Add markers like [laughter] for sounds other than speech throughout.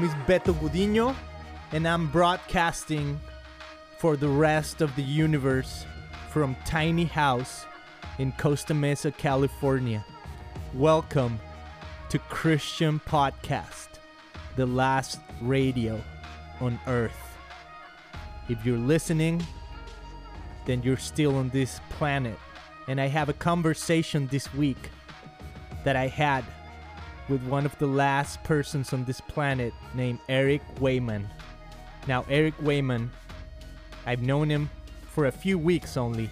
name is Beto Gudino, and I'm broadcasting for the rest of the universe from Tiny House in Costa Mesa, California. Welcome to Christian Podcast, the last radio on earth. If you're listening, then you're still on this planet. And I have a conversation this week that I had with one of the last persons on this planet named Eric Wayman. Now, Eric Wayman, I've known him for a few weeks only.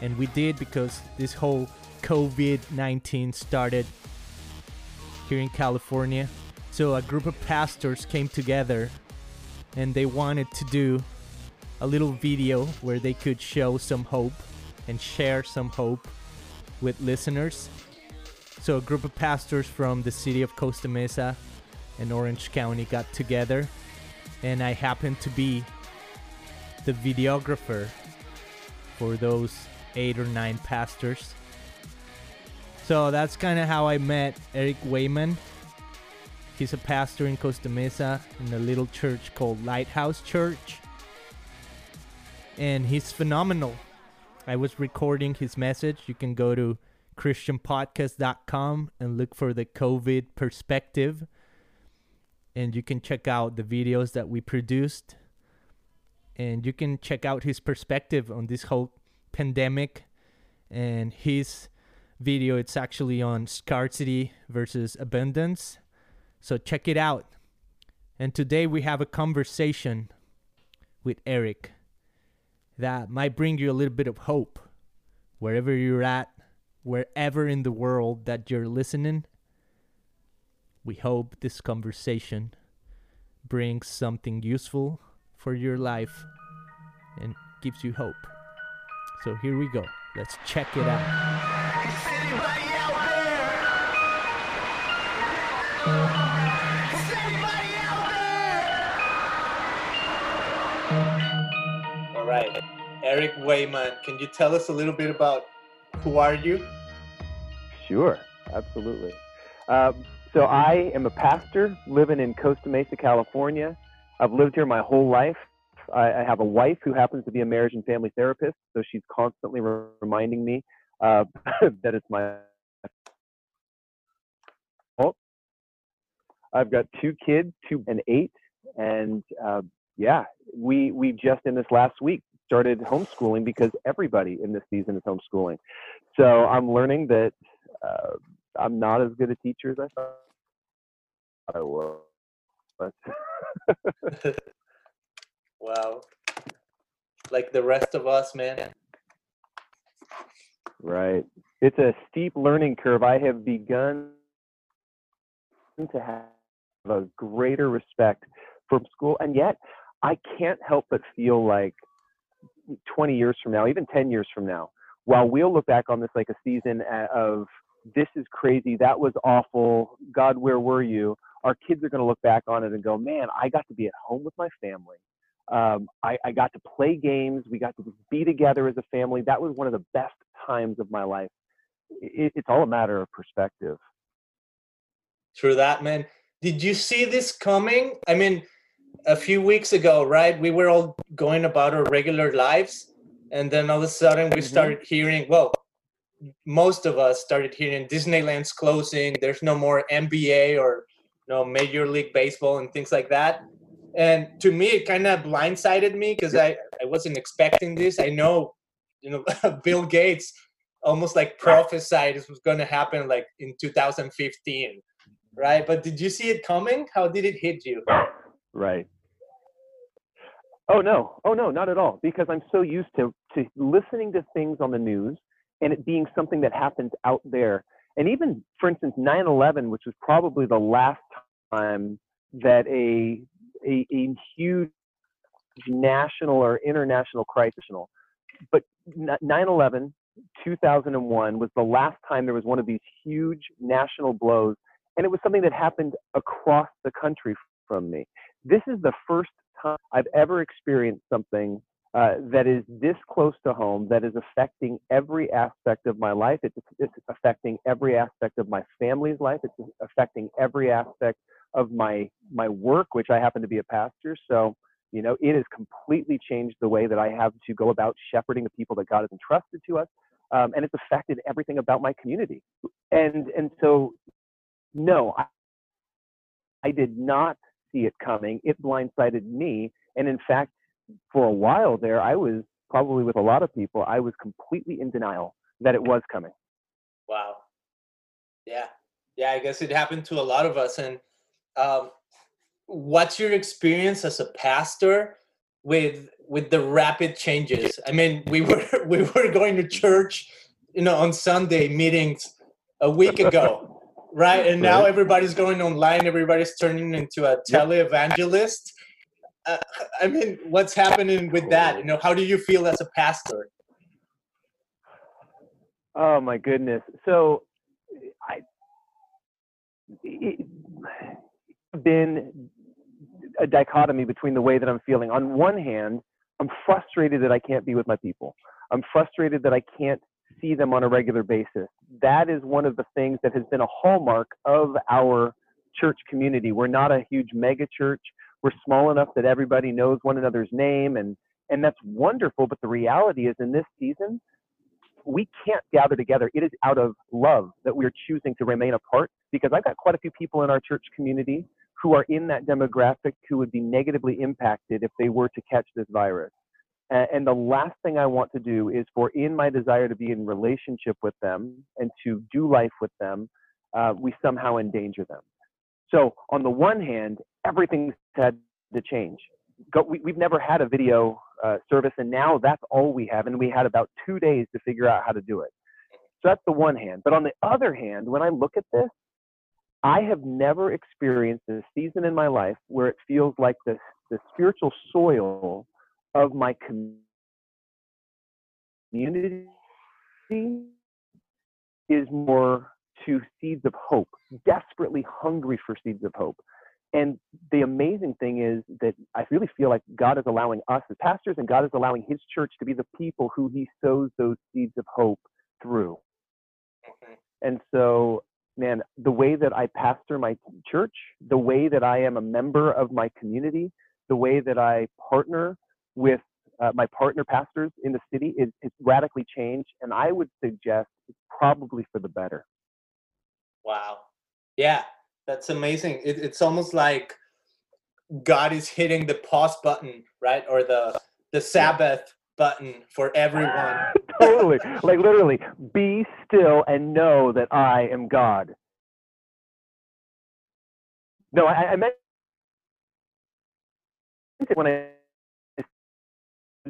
And we did because this whole COVID 19 started here in California. So a group of pastors came together and they wanted to do a little video where they could show some hope and share some hope with listeners. So a group of pastors from the city of Costa Mesa and Orange County got together and I happened to be the videographer for those eight or nine pastors. So that's kind of how I met Eric Wayman. He's a pastor in Costa Mesa in a little church called Lighthouse Church. And he's phenomenal. I was recording his message. You can go to christianpodcast.com and look for the COVID perspective. And you can check out the videos that we produced. And you can check out his perspective on this whole pandemic and his video. It's actually on scarcity versus abundance. So check it out. And today we have a conversation with Eric that might bring you a little bit of hope wherever you're at wherever in the world that you're listening. We hope this conversation brings something useful for your life and gives you hope. So here we go. Let's check it out. All right. Eric Wayman, can you tell us a little bit about who are you? Sure, absolutely. Um, so I am a pastor living in Costa Mesa, California. I've lived here my whole life. I, I have a wife who happens to be a marriage and family therapist, so she's constantly re- reminding me uh, [laughs] that it's my fault. I've got two kids, two and eight, and uh, yeah, we we just in this last week started homeschooling because everybody in this season is homeschooling. So I'm learning that uh, I'm not as good a teacher as I thought I was. But [laughs] wow. Like the rest of us, man. right, it's a steep learning curve. I have begun to have a greater respect for school, and yet I can't help but feel like 20 years from now, even 10 years from now, while we'll look back on this like a season of this is crazy, that was awful, God, where were you? Our kids are going to look back on it and go, man, I got to be at home with my family. Um, I, I got to play games. We got to be together as a family. That was one of the best times of my life. It, it's all a matter of perspective. True that, man. Did you see this coming? I mean, a few weeks ago, right? We were all going about our regular lives, and then all of a sudden we Mhm. started hearing. Well, most of us started hearing Disneyland's closing. There's no more NBA or no Major League Baseball and things like that. And to me, it kind of blindsided me because I I wasn't expecting this. I know, you know, [laughs] Bill Gates almost like prophesied this was going to happen like in 2015 right but did you see it coming how did it hit you Right. Oh no, oh no, not at all. Because I'm so used to to listening to things on the news and it being something that happens out there. And even, for instance, 9/11, which was probably the last time that a a, a huge national or international crisis, but 9/11, 2001 was the last time there was one of these huge national blows, and it was something that happened across the country from me. This is the first time I've ever experienced something uh, that is this close to home, that is affecting every aspect of my life. It's, it's affecting every aspect of my family's life. It's affecting every aspect of my my work, which I happen to be a pastor. So, you know, it has completely changed the way that I have to go about shepherding the people that God has entrusted to us, um, and it's affected everything about my community. And and so, no, I, I did not see it coming. It blindsided me, and in fact, for a while there, I was probably with a lot of people, I was completely in denial that it was coming. Wow. Yeah. Yeah, I guess it happened to a lot of us. And um, what's your experience as a pastor with with the rapid changes? I mean, we were [laughs] we were going to church, you know, on Sunday meetings a week ago, right? And now everybody's going online. Everybody's turning into a televangelist uh, I mean, what's happening with that? You know, how do you feel as a pastor? Oh my goodness. So, I it, been a dichotomy between the way that I'm feeling. On one hand, I'm frustrated that I can't be with my people. I'm frustrated that I can't see them on a regular basis. That is one of the things that has been a hallmark of our church community. We're not a huge mega church we're small enough that everybody knows one another's name and and that's wonderful but the reality is in this season we can't gather together. It is out of love that we're choosing to remain apart because i've got quite a few people in our church community who are in that demographic who would be negatively impacted if they were to catch this virus. And the last thing i want to do is for in my desire to be in relationship with them and to do life with them uh, we somehow endanger them so on the one hand, everything's had to change. Go, we, have never had a video uh, service, and now that's all we have. And we had about two days to figure out how to do it. So that's the one hand. But on the other hand, when I look at this, I have never experienced a season in my life where it feels like the, the spiritual soil of my community is more to seeds of hope, desperately hungry for seeds of hope. And the amazing thing is that I really feel like God is allowing us as pastors and God is allowing his church to be the people who he sows those seeds of hope through. Okay. And so, man, the way that I pastor my church, the way that I am a member of my community, the way that I partner with uh, my partner pastors in the city is, is radically changed. And I would suggest it's probably for the better. Wow. Yeah, that's amazing. It, it's almost like God is hitting the pause button, right? Or the the Sabbath button for everyone. totally. like literally, be still and know that I am God. No, I, I meant it when I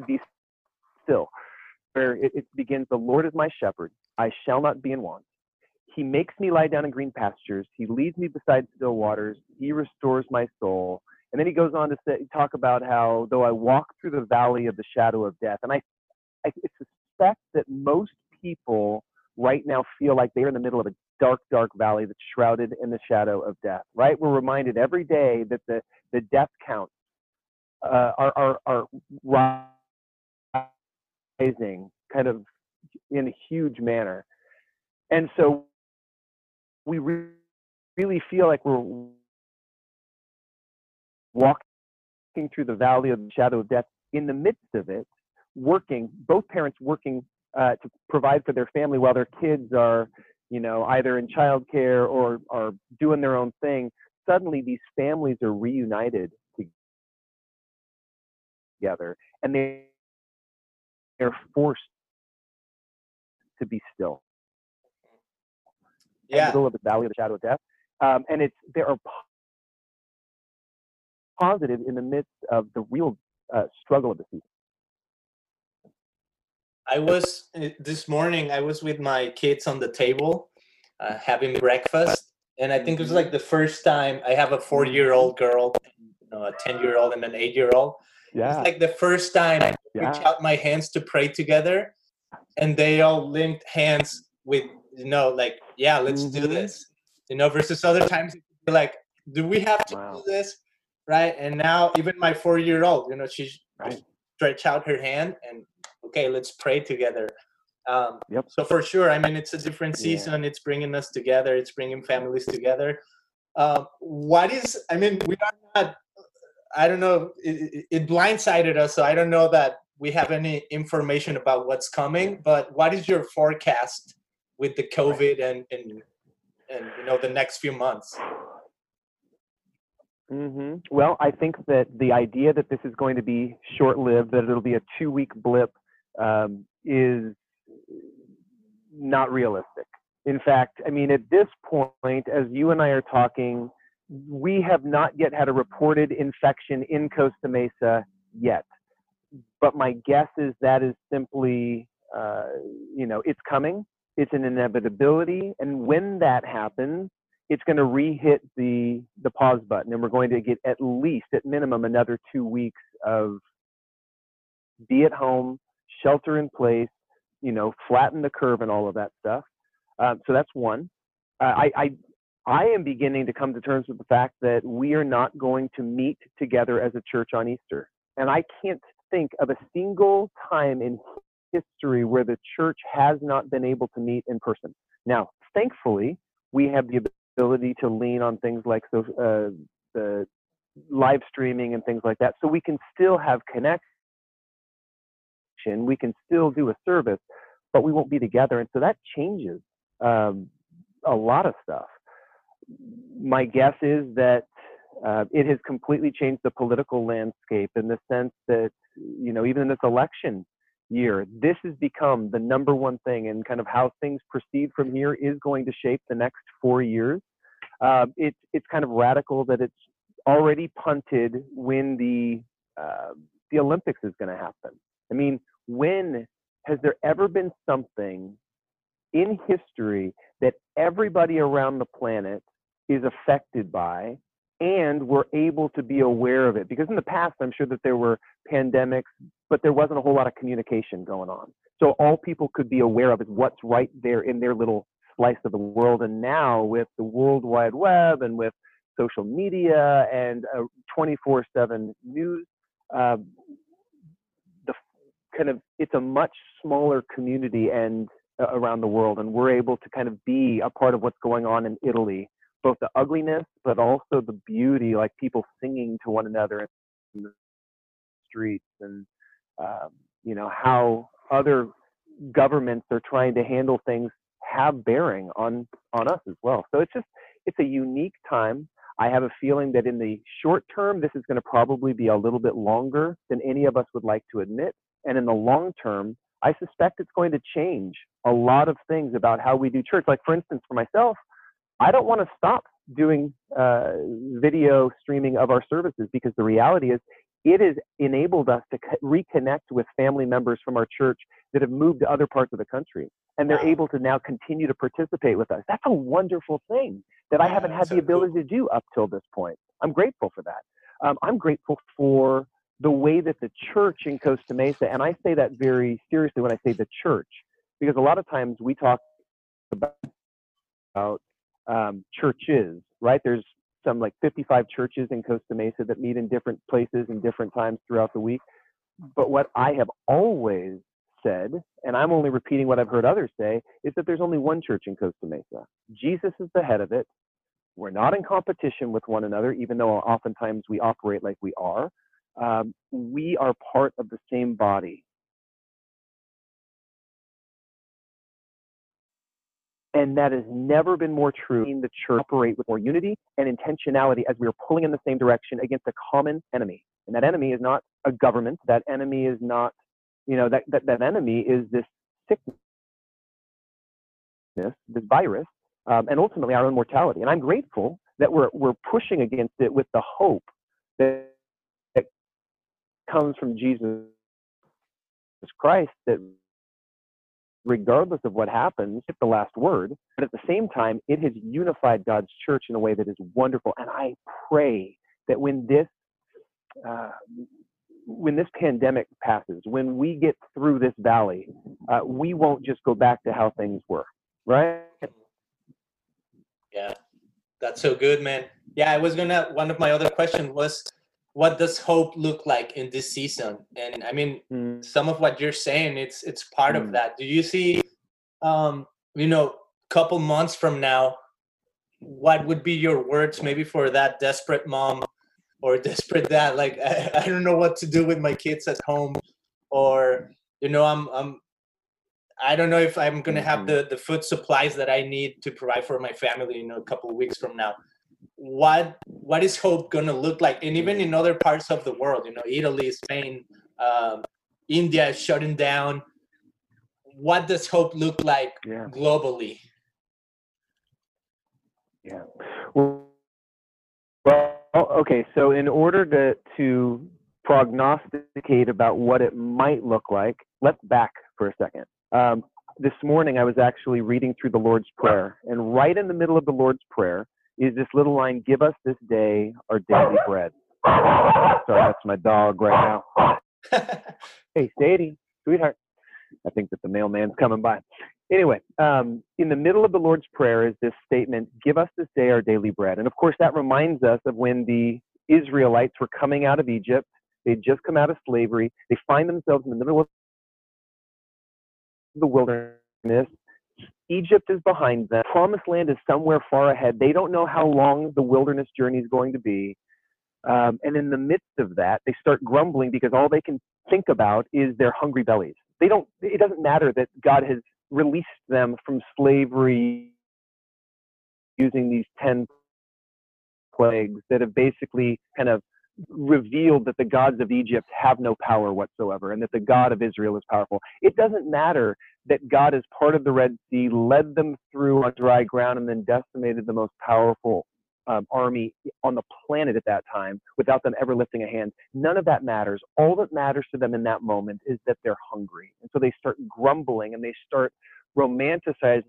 be still, where it, it begins, the Lord is my shepherd, I shall not be in want. He makes me lie down in green pastures. He leads me beside still waters. He restores my soul. And then he goes on to say, talk about how though I walk through the valley of the shadow of death, and I, I suspect that most people right now feel like they're in the middle of a dark, dark valley that's shrouded in the shadow of death. Right? We're reminded every day that the the death counts uh, are, are are rising, kind of in a huge manner. And so we re- really feel like we're walking through the valley of the shadow of death in the midst of it working both parents working uh, to provide for their family while their kids are you know either in childcare or are doing their own thing. Suddenly these families are reunited together and they they're forced to be still yeah. middle of the valley of the shadow of death. Um, and it's there are positive in the midst of the real uh, struggle of the season. I was uh, this morning. I was with my kids on the table, uh, having breakfast, and I think it was mm-hmm. like the first time I have a four-year-old girl, you know, a ten-year-old, and an eight-year-old. Yeah. It's like the first time I yeah. reach out my hands to pray together, and they all linked hands with you know, like, yeah, let's mm-hmm. do this. You know, versus other times like, do we have to wow. do this? Right. And now even my four year old, you know, she right. stretch out her hand and okay, let's pray together. Um, Yep. So for sure, I mean, it's a different Yeah. season. It's bringing us together. It's bringing families together. Uh, what is? I mean, we are not. I don't know. It- it blindsided us, so I don't know that we have any information about what's coming. But what is your forecast with the COVID and and and you know the next few months? hmm Well, I think that the idea that this is going to be short-lived, that it'll be a two-week blip, um, is not realistic. In fact, I mean, at this point, as you and I are talking, we have not yet had a reported infection in Costa Mesa yet. But my guess is that is simply, uh, you know, it's coming. It's an inevitability, and when that happens, it's going to re-hit the the pause button, and we're going to get at least, at minimum, another two weeks of be at home, shelter in place, you know, flatten the curve, and all of that stuff. Um, so that's one. Uh, I, I I am beginning to come to terms with the fact that we are not going to meet together as a church on Easter, and I can't think of a single time in history where the church has not been able to meet in person. Now, thankfully, we have the ability to lean on things like so, uh, the live streaming and things like that, so we can still have connection. We can still do a service, but we won't be together, and so that changes um, a lot of stuff. My guess is that uh, it has completely changed the political landscape in the sense that you know even in this election year, this has become the number one thing, and kind of how things proceed from here is going to shape the next four years. Uh, it's it's kind of radical that it's already punted when the uh, the Olympics is going to happen. I mean, when has there ever been something in history that everybody around the planet is affected by and we're able to be aware of it because in the past i'm sure that there were pandemics but there wasn't a whole lot of communication going on. So all people could be aware of is what's right there in their little slice of the world. And now with the world wide web and with social media and uh, 24/7 news uh, the kind of it's a much smaller community and uh, around the world and we're able to kind of be a part of what's going on in Italy both the ugliness but also the beauty like people singing to one another in the streets and um, you know how other governments are trying to handle things have bearing on on us as well. So it's just it's a unique time. I have a feeling that in the short term this is going to probably be a little bit longer than any of us would like to admit. And in the long term i suspect it's going to change a lot of things about how we do church. Like for instance for myself I don't want to stop doing uh, video streaming of our services because the reality is it has enabled us to co- reconnect with family members from our church that have moved to other parts of the country and they're Wow. able to now continue to participate with us. That's a wonderful thing that I haven't had the so cool. ability to do up till this point. I'm grateful for that. Um, I'm grateful for the way that the church in Costa Mesa, and I say that very seriously when I say the church, because a lot of times we talk about, about um, churches, right? There's some like 55 churches in Costa Mesa that meet in different places and different times throughout the week. But what I have always said, and I'm only repeating what I've heard others say, is that there's only one church in Costa Mesa. Jesus is the head of it. We're not in competition with one another, even though oftentimes we operate like we are. Um, we are part of the same body. And that has never been more true in the church operate with more unity and intentionality as we are pulling in the same direction against a common enemy. And that enemy is not a government. That enemy is not, you know, that, that, that enemy is this sickness, this virus, um, and ultimately our own mortality. And I'm grateful that we're, we're pushing against it with the hope that, that comes from Jesus Christ that regardless of what happens, it's the last word. But at the same time, it has unified God's church in a way that is wonderful. And I pray that when this uh, when this pandemic passes, when we get through this valley, uh, we won't just go back to how things were, right? Yeah, that's so good, man. Yeah, I was gonna. One of my other questions was, what does hope look like in this season? And I mean, mm. some of what you're saying, it's it's part mm. of that. Do you see, um, you know, couple months from now, what would be your words maybe for that desperate mom or [laughs] desperate dad? Like I, [laughs] I don't know what to do with my kids at home, or you know, I'm I'm I don't know if I'm gonna have mm-hmm. the the food supplies that I need to provide for my family, you know, a couple of weeks from now what what is hope going to look like? And even in other parts of the world you know italy spain um, india is shutting down. What does hope look like yeah. globally? Yeah. Well, well okay so in order to to prognosticate about what it might look like let's back for a second. Um, this morning i was actually reading through the lord's prayer and right in the middle of the lord's prayer is this little line, give us this day our daily bread. Sorry, that's my dog right now. [laughs] hey, Sadie, sweetheart. I think that the mailman's coming by. Anyway, um, in the middle of the Lord's Prayer is this statement, give us this day our daily bread. And of course, that reminds us of when the Israelites were coming out of Egypt. They'd just come out of slavery. They find themselves in the middle of the wilderness. Egypt is behind them. Promised land is somewhere far ahead. They don't know how long the wilderness journey is going to be. Um, and in the midst of that, they start grumbling because all they can think about is their hungry bellies. They don't, it doesn't matter that God has released them from slavery using these 10 plagues that have basically kind of revealed that the gods of Egypt have no power whatsoever and that the God of Israel is powerful. It doesn't matter that God, as part of the Red Sea, led them through on dry ground and then decimated the most powerful um, army on the planet at that time without them ever lifting a hand. None of that matters. All that matters to them in that moment is that they're hungry. And so they start grumbling and they start romanticizing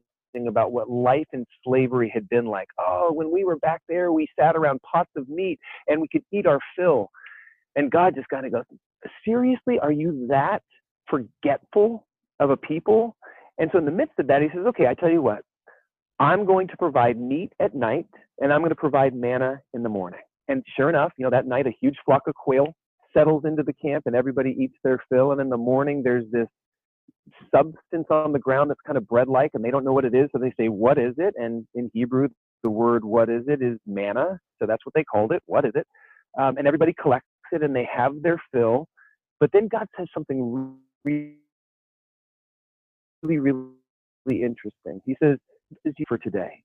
about what life in slavery had been like. Oh, when we were back there, we sat around pots of meat and we could eat our fill. And God just kind of goes, Seriously, are you that forgetful of a people? And so, in the midst of that, he says, Okay, I tell you what, I'm going to provide meat at night and I'm going to provide manna in the morning. And sure enough, you know, that night, a huge flock of quail settles into the camp and everybody eats their fill. And in the morning, there's this substance on the ground that's kind of bread like and they don't know what it is so they say what is it and in hebrew the word what is it is manna so that's what they called it what is it um, and everybody collects it and they have their fill but then god says something really really really interesting he says this is for today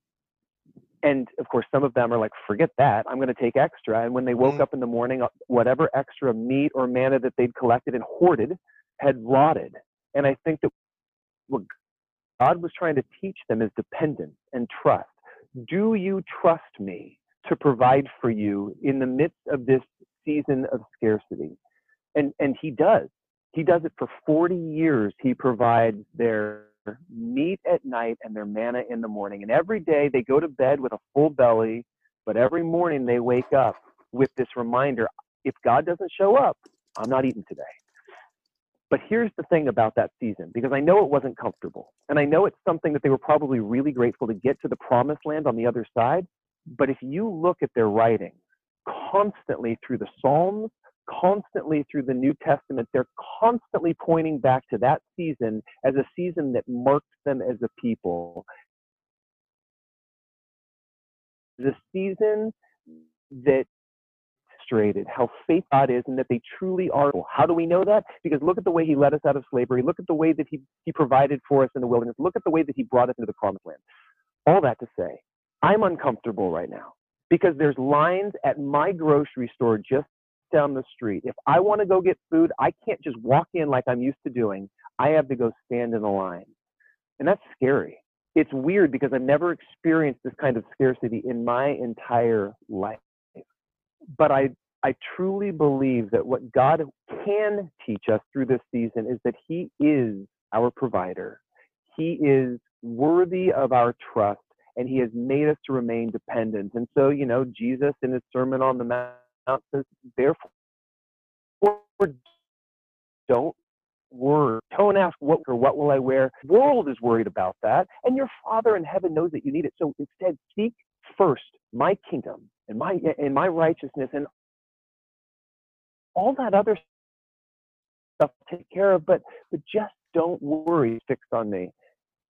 and of course some of them are like forget that i'm going to take extra and when they woke mm. up in the morning uh, whatever extra meat or manna that they'd collected and hoarded had rotted and I think that what God was trying to teach them is dependence and trust. Do you trust me to provide for you in the midst of this season of scarcity? And and he does. He does it for 40 years. He provides their meat at night and their manna in the morning. And every day they go to bed with a full belly, but every morning they wake up with this reminder if God doesn't show up, I'm not eating today. But here's the thing about that season, because I know it wasn't comfortable. And I know it's something that they were probably really grateful to get to the promised land on the other side. But if you look at their writings constantly through the Psalms, constantly through the New Testament, they're constantly pointing back to that season as a season that marked them as a people. The season that demonstrated how faith God is and that they truly are. How do we know that? Because look at the way he led us out of slavery. Look at the way that he, he provided for us in the wilderness. Look at the way that he brought us into the promised land. All that to say, I'm uncomfortable right now because there's lines at my grocery store just down the street. If I want to go get food, I can't just walk in like I'm used to doing. I have to go stand in a line. And that's scary. It's weird because I've never experienced this kind of scarcity in my entire life but I I truly believe that what God can teach us through this season is that He is our provider. He is worthy of our trust, and He has made us to remain dependent. And so, you know, Jesus in His Sermon on the Mount Uh, therefore, don't worry. Don't ask what or what will I wear. The world is worried about that, and your Father in heaven knows that you need it. So instead, seek first my kingdom and my and my righteousness and all that other stuff to take care of, but but just don't worry, fixed on me.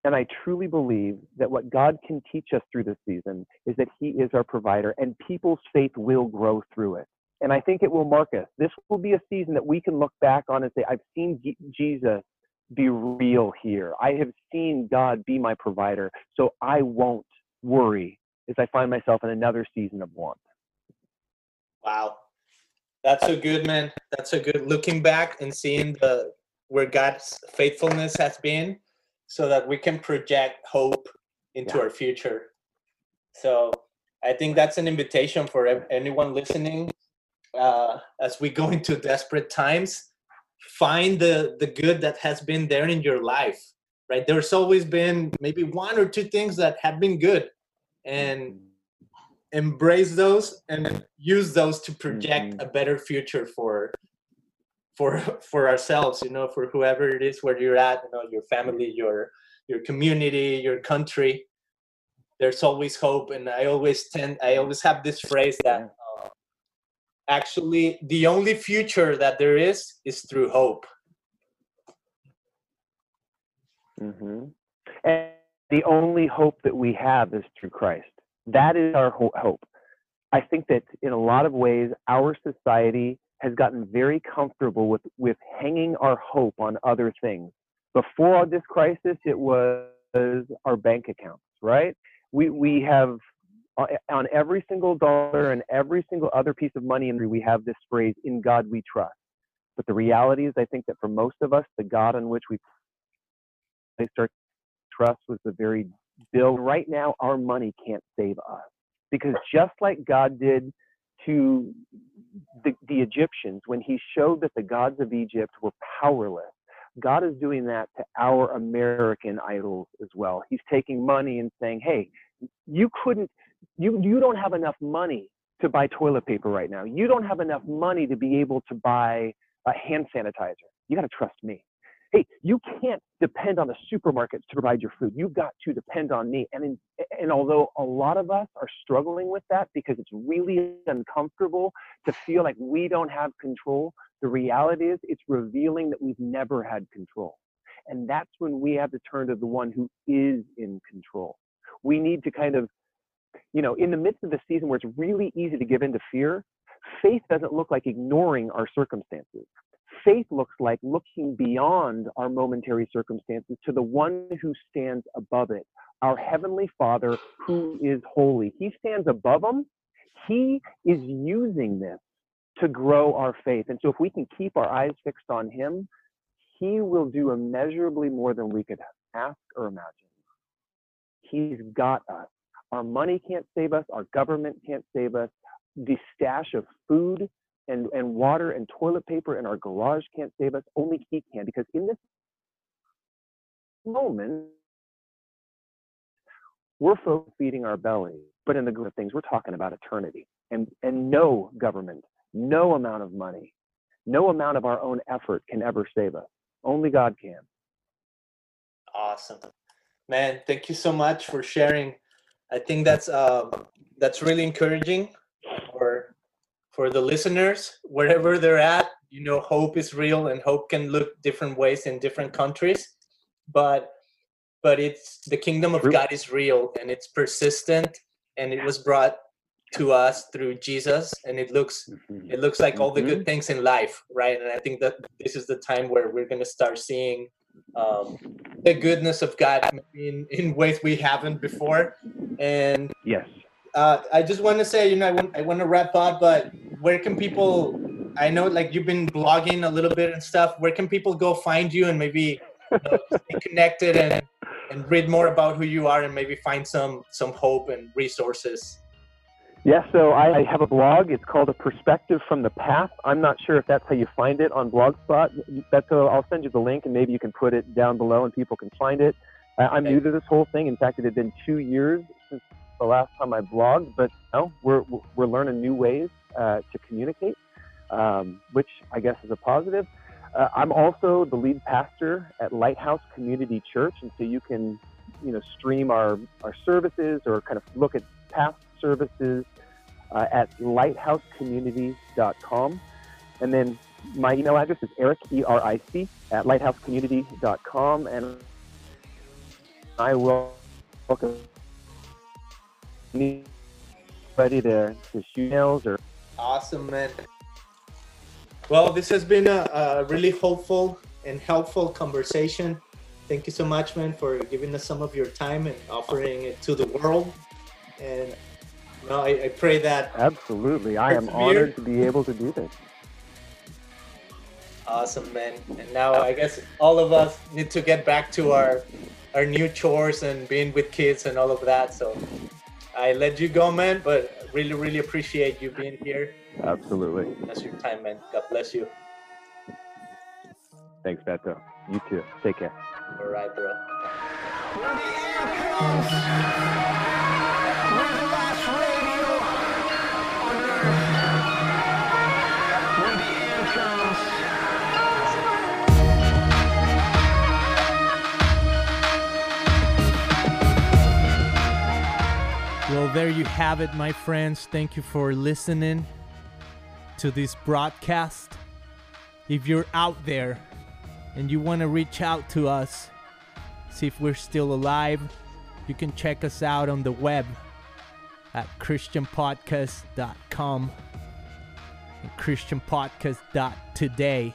And I truly believe that what God can teach us through this season is that He is our provider, and people's faith will grow through it. And I think it will mark us. This will be a season that we can look back on and say, I've seen Jesus be real here. I have seen God be my provider, so I won't worry as I find myself in another season of want. Wow. That's so good, man. That's so good. Looking back and seeing the where God's faithfulness has been so that we can project hope into yeah. our future. So I think that's an invitation for anyone listening. Uh, as we go [laughs] into desperate times, find the the good that has been there in your life. Right? There's always been maybe one or two things that have been good, and embrace those and use those to project mm-hmm. a better future for for for ourselves you know for whoever it is where you're at you know your family your your community your country. There's always hope and i always tend i always have this phrase that uh, actually the only future that there is is through hope. Mm-hmm. and the only hope that we have is through christ. That is our hope. I think that in a lot of ways our society has gotten very comfortable with, with hanging our hope on other things. Before this crisis, it was our bank accounts, right? We, we have uh, on every single dollar and every single other piece of money, and we have this phrase, in God we trust. But the reality is, I think that for most of us, the God on which we placed our trust was the very bill. Right now, our money can't save us. Because just like God did to the, the Egyptians when he showed that the gods of Egypt were powerless. God is doing that to our American idols as well. He's taking money and saying, hey, you couldn't, you, you don't have enough money to buy toilet paper right now. You don't have enough money to be able to buy a hand sanitizer. You got to trust me hey, you can't depend on the supermarkets to provide your food. You've got to depend on me. And in, and although a lot of us are struggling with that because it's really uncomfortable to feel like we don't have control, the reality is it's revealing that we've never had control. And that's when we have to turn to the one who is in control. We need to kind of, you know, in the midst of the season where it's really easy to give in to fear, faith doesn't look like ignoring our circumstances faith looks like looking beyond our momentary circumstances to the one who stands above it, our Heavenly Father who is holy. He stands above them. He is using this to grow our faith. And so if we can keep our eyes fixed on Him, He will do immeasurably more than we could ask or imagine. He's got us. Our money can't save us, our government can't save us. The stash of food and, and water and toilet paper in our garage can't save us. Only He can. Because in this moment, we're feeding our belly. But in the good of things, we're talking about eternity. And, and no government, no amount of money, no amount of our own effort can ever save us. Only God can. Awesome. Man, thank you so much for sharing. I think that's um, that's really encouraging for the listeners, wherever they're at, you know, hope is real and hope can look different ways in different countries. But but it's the kingdom of God is real and it's persistent and it was brought to us through Jesus and it looks mm-hmm. it looks like all the good mm-hmm. things in life, right? And I think that this is the time where we're gonna start seeing um, the goodness of God in, in ways we haven't before. And yes, uh, I just want to say, you know, I want I want to wrap up, but where can people? I know, like you've been blogging a little bit and stuff. Where can people go find you and maybe you know, [laughs] stay connected and and read more about who you are and maybe find some some hope and resources? Yeah, so I have a blog. It's called A Perspective from the Path. I'm not sure if that's how you find it on Blogspot. That's a, I'll send you the link and maybe you can put it down below and people can find it. I'm new to this whole thing. In fact, it had been two years since the last time I blogged, but you know, we're, we're learning new ways uh, to communicate, um, which I guess is a positive. Uh, I'm also the lead pastor at Lighthouse Community Church, and so you can, you know, stream our, our services or kind of look at past services uh, at lighthousecommunity.com. And then my email address is eric, E-R-I-C, at lighthousecommunity.com. And I will welcome ready to, to shoot emails or Awesome, man. Well, this has been a, a, really hopeful and helpful conversation. Thank you so much, man, for giving us some of your time and offering it to the world. And you know, I, I pray that. Absolutely. I am honored to be able to do this. Awesome, man. And now I guess all of us need to get back to our our new chores and being with kids and all of that. So I let you go, man, but really, really appreciate you being here. Absolutely. That's your time, man. God bless you. Thanks, Beto. You too. Take care. All right, bro. Well, there you have it, my friends. Thank you for listening to this broadcast. If you're out there and you want to reach out to us, see if we're still alive, you can check us out on the web at christianpodcast.com and christianpodcast.today.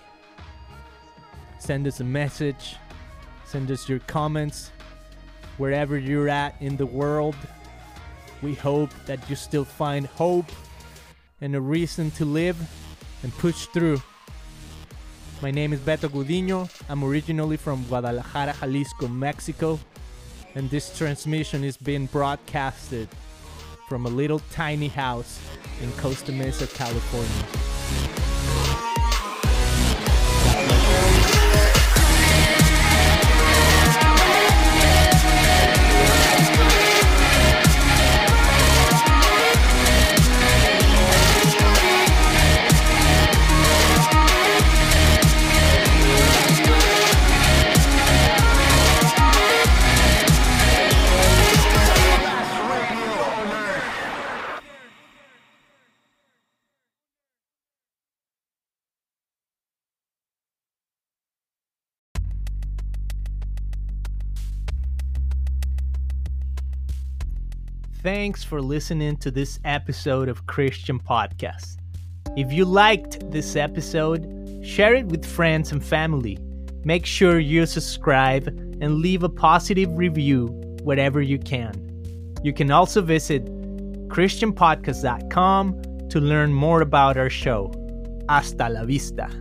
Send us a message, send us your comments wherever you're at in the world. We hope that you still find hope and a reason to live and push through. My name is Beto Gudino. I'm originally from Guadalajara, Jalisco, Mexico, and this transmission is being broadcasted from a little tiny house in Costa Mesa, California. Thanks for listening to this episode of Christian Podcast. If you liked this episode, share it with friends and family. Make sure you subscribe and leave a positive review wherever you can. You can also visit ChristianPodcast.com to learn more about our show. Hasta la vista.